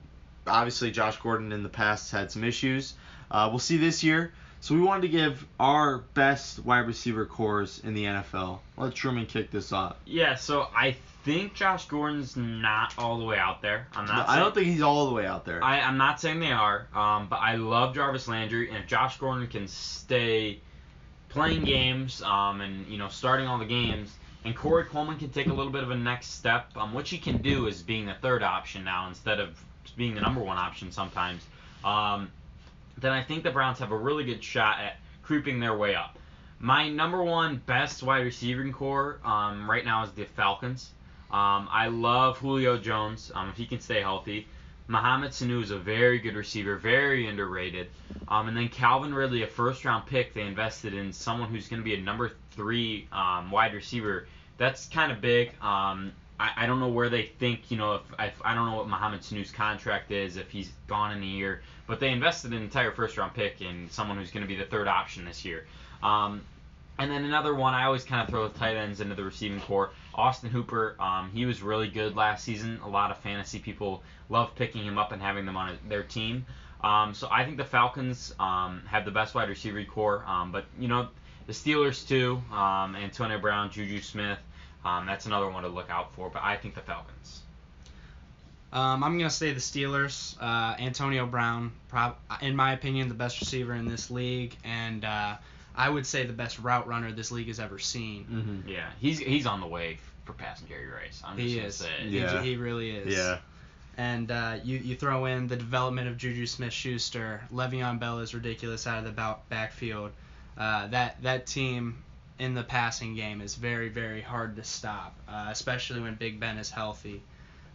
obviously, Josh Gordon in the past had some issues. Uh, we'll see this year. So we wanted to give our best wide receiver corps in the NFL. Let Truman kick this off. Yeah, so I think Josh Gordon's not all the way out there. I'm not. I saying- don't think he's all the way out there. I, I'm not saying they are, um, but I love Jarvis Landry, and if Josh Gordon can stay playing games, um, and you know starting all the games, and Corey Coleman can take a little bit of a next step, um, what he can do is being the third option now instead of being the number one option sometimes. Um, then I think the Browns have a really good shot at creeping their way up. My number one best wide receiving corps um, right now is the Falcons. Um, I love Julio Jones um, if he can stay healthy. Mohamed Sanu is a very good receiver, very underrated. Um, and then Calvin Ridley, a first round pick, they invested in someone who's going to be a number three um, wide receiver. That's kind of big. Um, I, I don't know where they think, you know, if, if I don't know what Mohamed Sanu's contract is, if he's gone in a year, but they invested an entire first round pick in someone who's going to be the third option this year. Um, and then another one, I always kind of throw the tight ends into the receiving corps. Austin Hooper, um, he was really good last season. A lot of fantasy people love picking him up and having them on their team. Um, so I think the Falcons um, have the best wide receiver corps. Um, but, you know, the Steelers too. Um, Antonio Brown, Juju Smith. Um, that's another one to look out for. But I think the Falcons. Um, I'm gonna say the Steelers. Uh, Antonio Brown, prob- in my opinion, the best receiver in this league, and uh, I would say the best route runner this league has ever seen. Mm-hmm. Yeah, he's he's on the way for passing Jerry Rice. I'm just He gonna is. say. He- Yeah. He, really is. Yeah. And uh, you you throw in the development of Juju Smith-Schuster, Le'Veon Bell is ridiculous out of the bou- backfield. Uh, that that team in the passing game is very very hard to stop, uh, especially when Big Ben is healthy.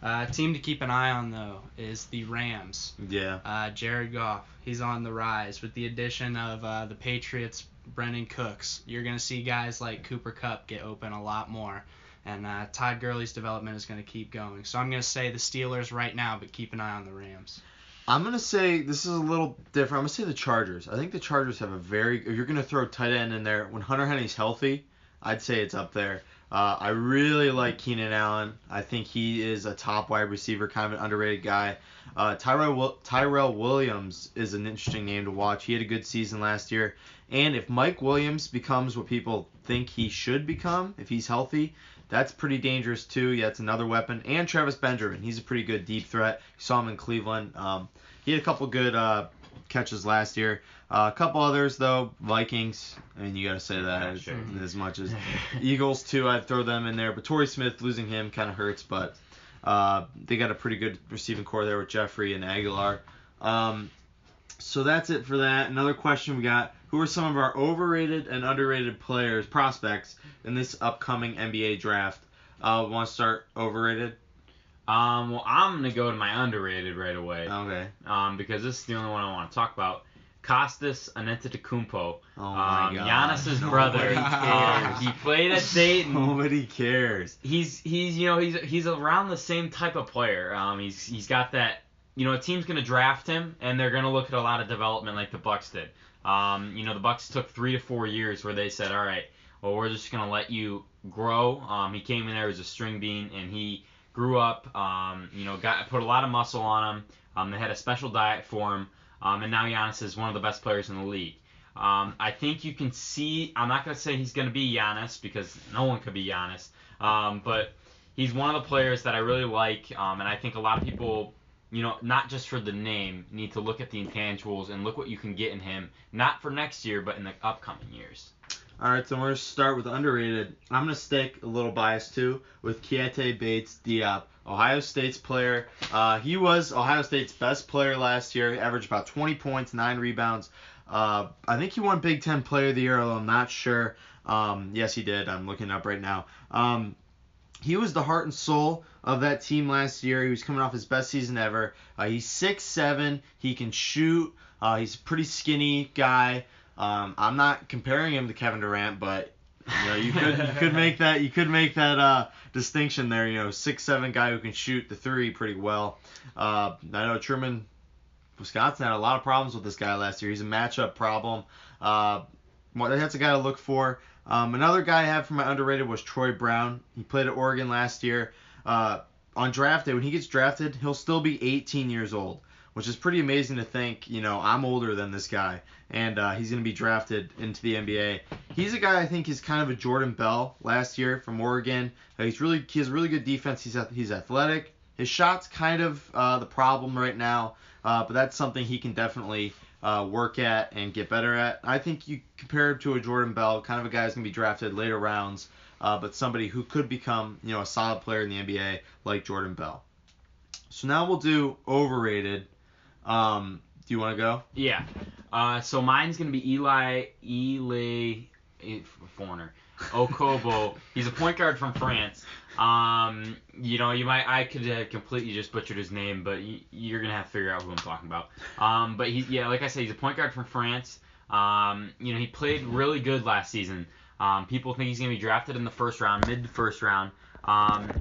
Uh, team to keep an eye on though is the Rams. Yeah. Uh, Jared Goff, he's on the rise with the addition of uh, the Patriots, Brandin Cooks. You're going to see guys like Cooper Kupp get open a lot more. And uh, Todd Gurley's development is going to keep going. So I'm going to say the Steelers right now, but keep an eye on the Rams. I'm gonna say this is a little different. I'm gonna say the Chargers. I think the Chargers have a very. If you're gonna throw tight end in there, when Hunter Henry's healthy, I'd say it's up there. Uh, I really like Keenan Allen. I think he is a top wide receiver, kind of an underrated guy. Uh, Tyrell Tyrell Williams is an interesting name to watch. He had a good season last year, and if Mike Williams becomes what people think he should become, if he's healthy, that's pretty dangerous too. Yeah, it's another weapon. And Travis Benjamin, he's a pretty good deep threat. You saw him in Cleveland. Um, he had a couple good uh, catches last year. Uh, a couple others though, Vikings. I mean, you gotta say that as, sure. as much as Eagles too. I'd throw them in there, but Torrey Smith losing him kind of hurts. But uh, they got a pretty good receiving corps there with Jeffery and Agholor. Um, so that's it for that. Another question we got: Who are some of our overrated and underrated players, prospects in this upcoming NBA draft? Uh, Want to start overrated? Um, well, I'm gonna go to my underrated right away. Okay. Um, because this is the only one I want to talk about. Kostas Antetokounmpo, Oh my um, god. Giannis's brother. Nobody cares. he played at Dayton. Nobody cares. He's he's you know he's he's around the same type of player. Um, he's he's got that. You know, a team's gonna draft him, and they're gonna look at a lot of development like the Bucks did. Um, you know, the Bucks took three to four years where they said, all right, well, we're just gonna let you grow. Um, he came in there as a string bean, and he grew up. Um, you know, got put a lot of muscle on him. Um, they had a special diet for him, um, and now Giannis is one of the best players in the league. Um, I think you can see. I'm not gonna say he's gonna be Giannis because no one could be Giannis. Um, but he's one of the players that I really like, and I think a lot of people, you know, not just for the name, need to look at the intangibles and look what you can get in him, not for next year, but in the upcoming years. All right, so we're gonna start with underrated. I'm gonna stick a little bias too with Keita Bates Diop, Ohio State's player. Uh, he was Ohio State's best player last year. Averaged about 20 points, nine rebounds. Uh, I think he won Big Ten Player of the Year, although I'm not sure. Um, yes, he did. I'm looking up right now. Um, he was the heart and soul of that team last year. He was coming off his best season ever. Uh, he's six seven. He can shoot. Uh, he's a pretty skinny guy. Um, I'm not comparing him to Kevin Durant, but you know you could you could make that you could make that uh, distinction there. You know, six seven guy who can shoot the three pretty well. Uh, I know Truman, Wisconsin had a lot of problems with this guy last year. He's a matchup problem. That's a guy to look for. Um, another guy I had for my underrated was Troy Brown. He played at Oregon last year. Uh, on draft day, when he gets drafted, he'll still be 18 years old, which is pretty amazing to think. You know, I'm older than this guy, and uh, he's going to be drafted into the NBA. He's a guy I think is kind of a Jordan Bell last year from Oregon. Uh, he's really he has really good defense. He's he's athletic. His shot's kind of uh, the problem right now, uh, but that's something he can definitely uh, work at and get better at. I think you compare him to a Jordan Bell, kind of a guy who's gonna be drafted later rounds, uh, but somebody who could become you know a solid player in the NBA like Jordan Bell. So now we'll do overrated. Um, do you want to go? Yeah. Uh, so mine's gonna be Eli Eli eh, Foreigner. Okobo. He's a point guard from France. Um, you know, you might I could have completely just butchered his name, but you're gonna have to figure out who I'm talking about. Um, but he's yeah, like I said, he's a point guard from France. Um, you know, he played really good last season. Um, people think he's gonna be drafted in the first round, mid first round. Um,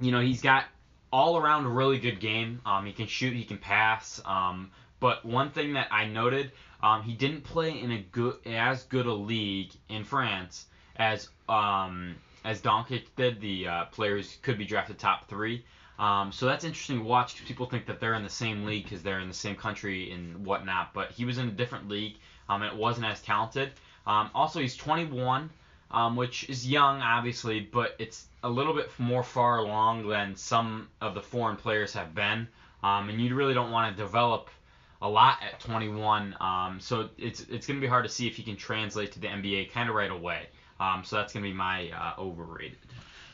you know, he's got all around a really good game. Um, he can shoot, he can pass. Um, but one thing that I noted, um, he didn't play in a good as good a league in France as um, as Doncic did. The uh, players could be drafted top three. Um, so that's interesting to watch because people think that they're in the same league because they're in the same country and whatnot. But he was in a different league um, and it wasn't as talented. Um, also, he's 21, um, which is young, obviously, but it's a little bit more far along than some of the foreign players have been. Um, and you really don't want to develop a lot at 21. Um, so it's it's going to be hard to see if he can translate to the NBA kind of right away. Um, so that's going to be my uh, overrated.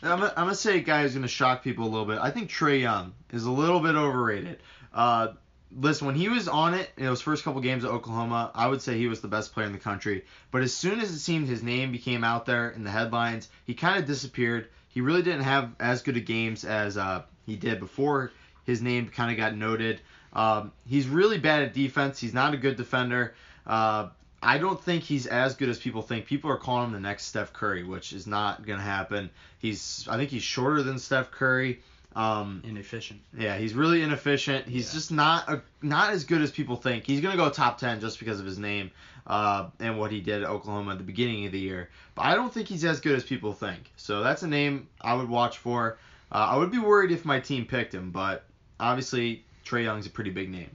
I'm gonna, I'm gonna say a guy who's gonna shock people a little bit. I think Trae Young is a little bit overrated. Uh, listen, when he was on it in those first couple games at Oklahoma, I would say he was the best player in the country. But as soon as it seemed his name became out there in the headlines, he kind of disappeared. He really didn't have as good of games as uh, he did before his name kind of got noted. Um, he's really bad at defense. He's not a good defender. Uh, I don't think he's as good as people think. People are calling him the next Steph Curry, which is not gonna happen. He's I think he's shorter than Steph Curry. Um, Inefficient. yeah, he's really inefficient. He's Yeah. just not a, not as good as people think. He's gonna go top ten just because of his name uh, and what he did at Oklahoma at the beginning of the year. But I don't think he's as good as people think. So that's a name I would watch for. Uh, I would be worried if my team picked him, but obviously Trae Young's a pretty big name.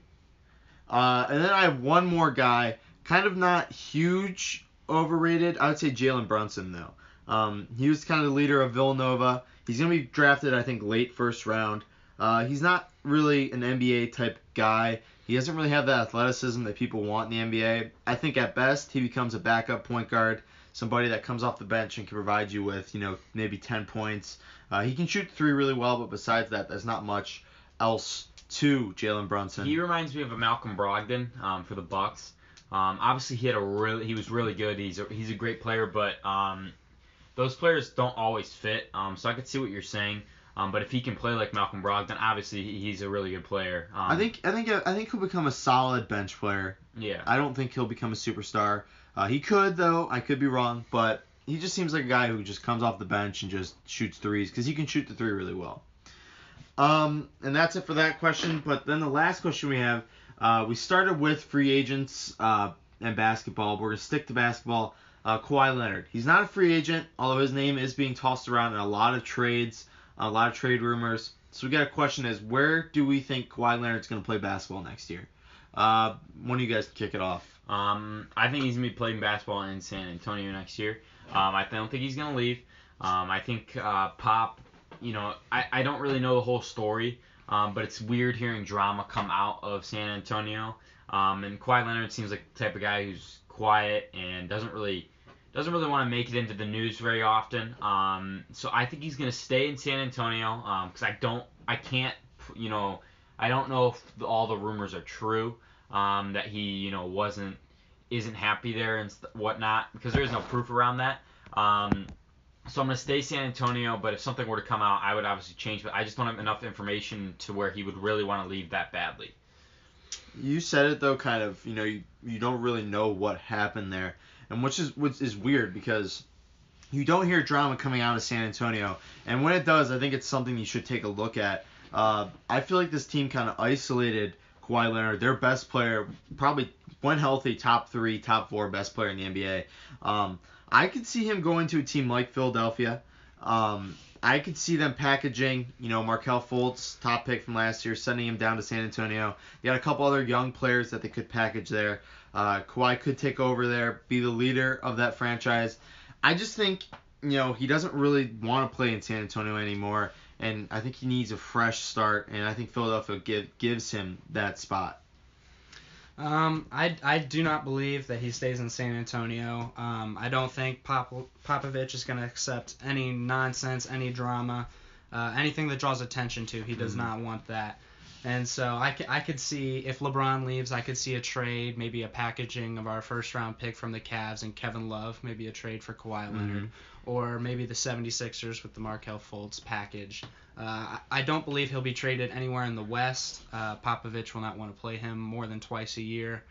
Uh, and then I have one more guy, kind of not huge overrated. I would say Jalen Brunson though. Um, he was kind of the leader of Villanova. He's gonna be drafted, I think, late first round. Uh, he's not really an NBA type guy. He doesn't really have that athleticism that people want in the NBA. I think at best he becomes a backup point guard, somebody that comes off the bench and can provide you with, you know, maybe 10 points. Uh, he can shoot three really well, but besides that, there's not much else to Jalen Brunson. He reminds me of a Malcolm Brogdon um, for the Bucks. Um, obviously, he had a really he was really good. He's a, he's a great player, but um, those players don't always fit. Um, so I could see what you're saying. Um, but if he can play like Malcolm Brogdon, obviously he's a really good player. Um, I think I think I think he'll become a solid bench player. yeah. I don't think he'll become a superstar. Uh, he could though. I could be wrong, but he just seems like a guy who just comes off the bench and just shoots threes because he can shoot the three really well. Um, and that's it for that question. But then the last question we have, uh, we started with free agents uh, and basketball. We're gonna stick to basketball. Uh, Kawhi Leonard. He's not a free agent, although his name is being tossed around in a lot of trades, a lot of trade rumors. So we got a question: Is where do we think Kawhi Leonard's gonna play basketball next year? Uh, one of you guys kick it off. Um, I think he's gonna be playing basketball in San Antonio next year. Um, I don't think he's gonna leave. Um, I think uh, Pop, you know, I, I don't really know the whole story, um, but it's weird hearing drama come out of San Antonio. Um, and Kawhi Leonard seems like the type of guy who's quiet and doesn't really doesn't really want to make it into the news very often. Um, so I think he's gonna stay in San Antonio because I don't I can't you know I don't know if all the rumors are true um, that he you know wasn't isn't happy there and whatnot because there is no proof around that. So I'm gonna stay San Antonio, but if something were to come out, I would obviously change. But I just don't have enough information to where he would really want to leave that badly. You said it though, kind of. You know, you, you don't really know what happened there, and which is which is weird because you don't hear drama coming out of San Antonio, and when it does, I think it's something you should take a look at. Uh, I feel like this team kind of isolated Kawhi Leonard, their best player, probably when healthy, top three, top four best player in the NBA. Um, I could see him going to a team like Philadelphia. Um, I could see them packaging, you know, Markelle Fultz, top pick from last year, sending him down to San Antonio. They got a couple other young players that they could package there. Uh, Kawhi could take over there, be the leader of that franchise. I just think, you know, he doesn't really want to play in San Antonio anymore, and I think he needs a fresh start, and I think Philadelphia give, gives him that spot. Um, I, I do not believe that he stays in San Antonio. Um, I don't think Pop, Popovich is going to accept any nonsense, any drama, uh, anything that draws attention to. He does Mhm. not want that. And so I, c- I could see if LeBron leaves, I could see a trade, maybe a packaging of our first round pick from the Cavs and Kevin Love, maybe a trade for Kawhi Leonard, Mhm. or maybe the 76ers with the Markelle Fultz package. Uh, I I don't believe he'll be traded anywhere in the West. Uh, Popovich will not want to play him more than twice a year.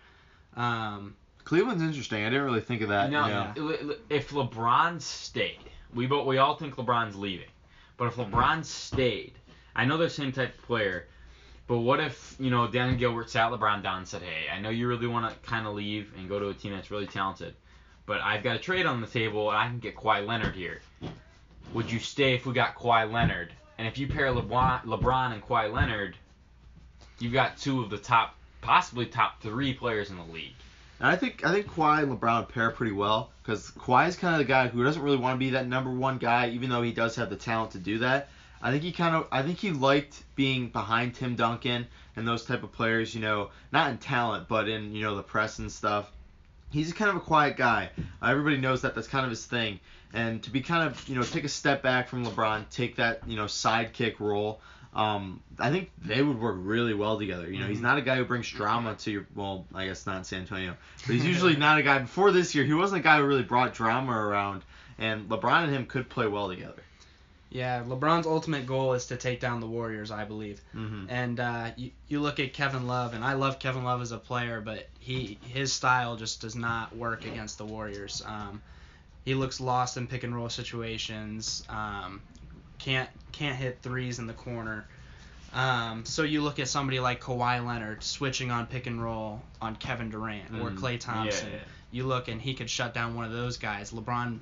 Um, Cleveland's interesting. I didn't really think of that. No, yeah. le- le- if LeBron stayed, we both we all think LeBron's leaving, but if LeBron stayed, I know they're the same type of player, but what if you know Dan Gilbert sat LeBron down and said, "Hey, I know you really want to kind of leave and go to a team that's really talented, but I've got a trade on the table and I can get Kawhi Leonard here. Would you stay if we got Kawhi Leonard? And if you pair LeBron, LeBron and Kawhi Leonard, you've got two of the top, possibly top three players in the league. And I think I think Kawhi and LeBron pair pretty well because Kawhi is kind of the guy who doesn't really want to be that number one guy, even though he does have the talent to do that. I think he kind of I think he liked being behind Tim Duncan and those type of players, you know, not in talent but in you know the press and stuff. He's kind of a quiet guy. Uh, everybody knows that that's kind of his thing. And to be kind of you know take a step back from LeBron, take that you know sidekick role. Um, I think they would work really well together. You know, he's Mhm. not a guy who brings drama to your. Well, I guess not in San Antonio, but he's usually not a guy. Before this year, he wasn't a guy who really brought drama around. And LeBron and him could play well together. Yeah, LeBron's ultimate goal is to take down the Warriors, I believe. Mm-hmm. And uh, you, you look at Kevin Love, and I love Kevin Love as a player, but he his style just does not work against the Warriors. Um, he looks lost in pick and roll situations. Um, can't can't hit threes in the corner. Um, so you look at somebody like Kawhi Leonard switching on pick and roll on Kevin Durant or Clay Klay Thompson. Yeah. You look and he could shut down one of those guys. LeBron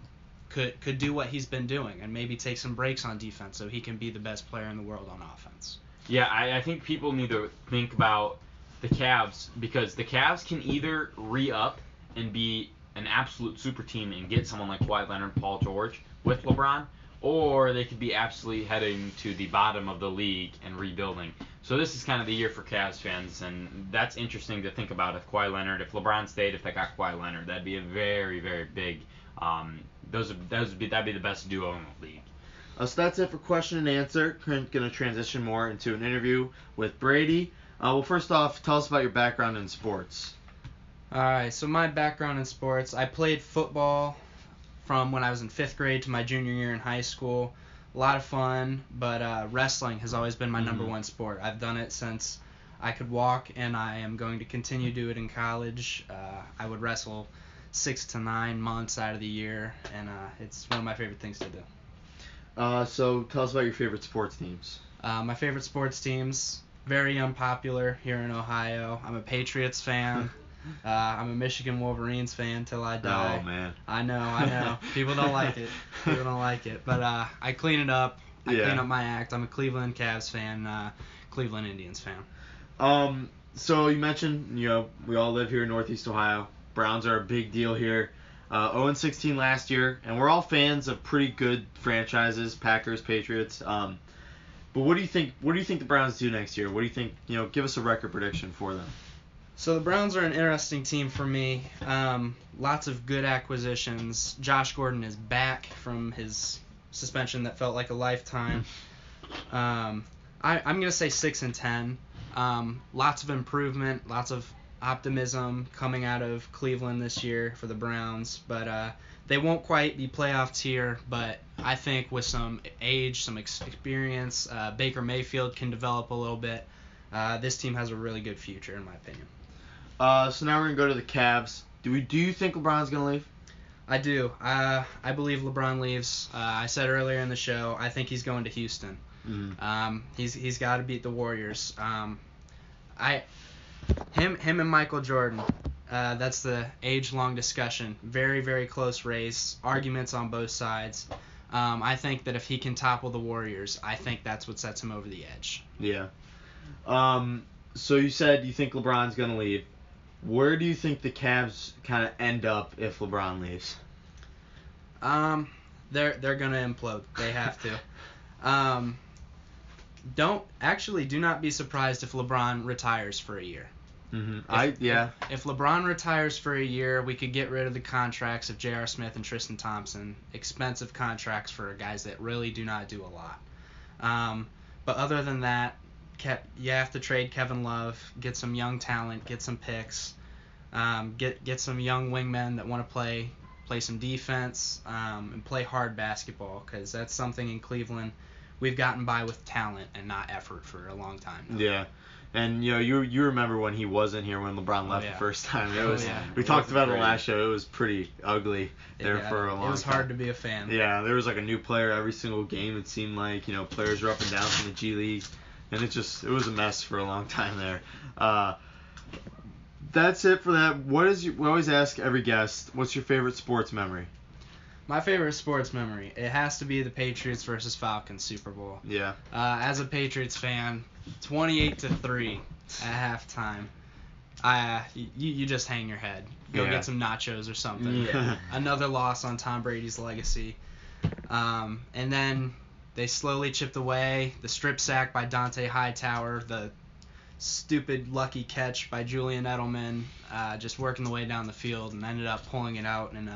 could could do what he's been doing and maybe take some breaks on defense so he can be the best player in the world on offense. Yeah, I, I think people need to think about the Cavs because the Cavs can either re up and be an absolute super team and get someone like Kawhi Leonard, Paul George with LeBron, or they could be absolutely heading to the bottom of the league and rebuilding. So this is kind of the year for Cavs fans, and that's interesting to think about. If Kawhi Leonard, if LeBron stayed, if they got Kawhi Leonard, that'd be a very, very big. Um, those would those would be that'd be the best duo in the league. Uh, so that's it for question and answer. Going to transition more into an interview with Brady. Uh, well, first off, tell us about your background in sports. All right, so my background in sports, I played football from when I was in fifth grade to my junior year in high school. A lot of fun, but uh, wrestling has always been my number Mhm. one sport. I've done it since I could walk, and I am going to continue to do it in college. Uh, I would wrestle six to nine months out of the year, and uh, it's one of my favorite things to do. Uh, so tell us about your favorite sports teams. Uh, my favorite sports teams, very unpopular here in Ohio. I'm a Patriots fan. Uh, I'm a Michigan Wolverines fan till I die. Oh man. I know, I know. People don't like it. People don't like it. But uh, I clean it up. I Yeah. clean up my act. I'm a Cleveland Cavs fan, uh, Cleveland Indians fan. Um, so you mentioned, you know, we all live here in Northeast Ohio. Browns are a big deal here. Uh, 0 16 last year, and we're all fans of pretty good franchises, Packers, Patriots. Um, but what do you think? What do you think the Browns do next year? What do you think? You know, give us a record prediction for them. So the Browns are an interesting team for me. Um, lots of good acquisitions. Josh Gordon is back from his suspension that felt like a lifetime. Um, I, I'm gonna say six and ten. Um, lots of improvement, lots of optimism coming out of Cleveland this year for the Browns, but uh, they won't quite be playoff tier. But I think with some age, some experience, uh, Baker Mayfield can develop a little bit. Uh, this team has a really good future, in my opinion. Uh, so now we're gonna go to the Cavs. Do we? Do you think LeBron's gonna leave? I do. Uh, I believe LeBron leaves. Uh, I said earlier in the show, I think he's going to Houston. Mm-hmm. Um, he's he's got to beat the Warriors. Um, I, him him and Michael Jordan. Uh, that's the age-long discussion. Very very close race. Arguments on both sides. Um, I think that if he can topple the Warriors, I think that's what sets him over the edge. Yeah. Um. So you said you think LeBron's gonna leave. Where do you think the Cavs kind of end up if LeBron leaves? Um, they're they're gonna implode. They have to. Um, don't actually do not be surprised if LeBron retires for a year. Mm-hmm. I yeah. If LeBron retires for a year, we could get rid of the contracts of J.R. Smith and Tristan Thompson. Expensive contracts for guys that really do not do a lot. Um, but other than that, Ke- you have to trade Kevin Love, get some young talent, get some picks, um, get get some young wingmen that want to play play some defense um, and play hard basketball because that's something in Cleveland we've gotten by with talent and not effort for a long time. now. Yeah. And you know, you you remember when he wasn't here when LeBron left Oh, yeah. the first time. It Oh, yeah. we It talked about it last show. It was pretty ugly there Yeah, for a long It was time. hard to be a fan. Yeah, there was like a new player every single game. It seemed like you know players were up and down from the G League, and it just it was a mess for a long time there. Uh, that's it for that. What is you? We always ask every guest, what's your favorite sports memory? My favorite sports memory, it has to be the Patriots versus Falcons Super Bowl. Yeah. Uh, as a Patriots fan, 28 to 3 at halftime. Uh, you, you just hang your head. Go Yeah. get some nachos or something. Yeah. Another loss on Tom Brady's legacy. Um, and then they slowly chipped away. The strip sack by Dont'a Hightower, the stupid lucky catch by Julian Edelman, uh, just working the way down the field and ended up pulling it out in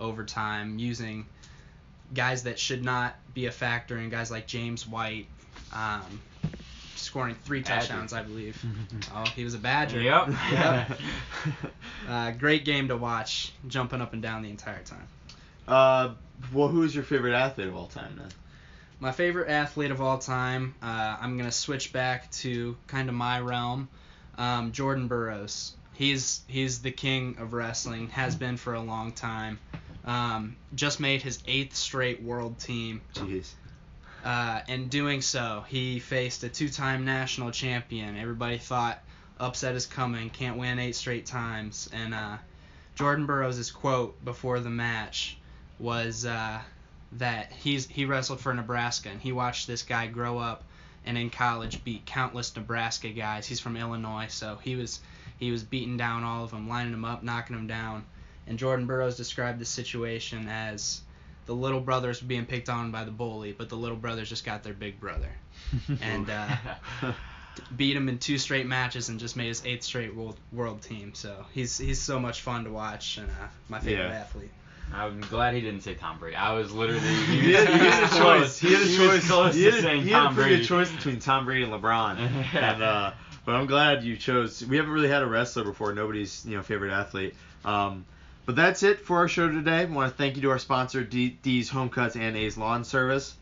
uh, overtime using guys that should not be a factor and guys like James White, um, scoring three Badger. touchdowns, I believe. oh, he was a Badger. Yep. Yep. Uh, great game to watch, jumping up and down the entire time. uh, well, who's your favorite athlete of all time then? My favorite athlete of all time, uh, I'm gonna switch back to kind of my realm, um, Jordan Burroughs. He's he's the king of wrestling, has been for a long time. Um, just made his eighth straight world team. Jeez. Uh, in doing so, he faced a two-time national champion. Everybody thought upset is coming, can't win eight straight times. And uh, Jordan Burroughs' quote before the match was uh, that he's he wrestled for Nebraska and he watched this guy grow up and in college beat countless Nebraska guys. He's from Illinois, so he was he was beating down all of them, lining them up, knocking them down. And Jordan Burroughs described the situation as the little brothers being picked on by the bully, but the little brothers just got their big brother. And uh, beat him in two straight matches and just made his eighth straight world, world team. So he's he's so much fun to watch and uh, my favorite Yeah. athlete. I'm glad he didn't say Tom Brady. I was literally. He had, he had a choice. He had a was choice. close he had, a- saying he had Tom a pretty Brady. good choice between Tom Brady and LeBron. And uh, but I'm glad you chose. We haven't really had a wrestler before. Nobody's you know favorite athlete. Um, but that's it for our show today. I want to thank you to our sponsor, D's Home Cuts and A's Lawn Service.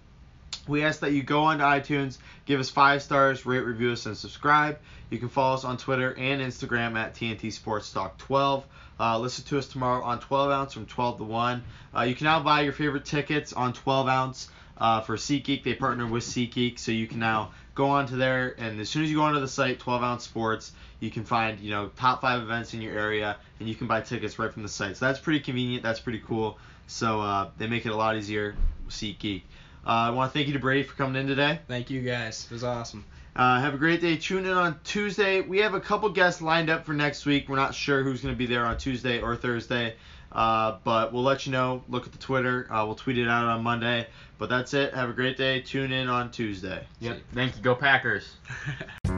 We ask that you go onto iTunes, give us five stars, rate, review us, and subscribe. You can follow us on Twitter and Instagram at TNT Sports Talk 12. Uh, listen to us tomorrow on 12 ounce from 12 to 1. Uh, you can now buy your favorite tickets on 12 ounce uh, for SeatGeek. They partner with SeatGeek, so you can now go onto there, and as soon as you go onto the site, 12 ounce sports, you can find you know top five events in your area, and you can buy tickets right from the site. So that's pretty convenient. That's pretty cool. So uh, they make it a lot easier. SeatGeek. Uh, I want to thank you to Brady for coming in today. Thank you guys. It was awesome. Uh, have a great day. Tune in on Tuesday. We have a couple guests lined up for next week. We're not sure who's going to be there on Tuesday or Thursday, uh, but we'll let you know. Look at the Twitter. Uh, we'll tweet it out on Monday. But that's it. Have a great day. Tune in on Tuesday. Yep. Thank you. Go Packers.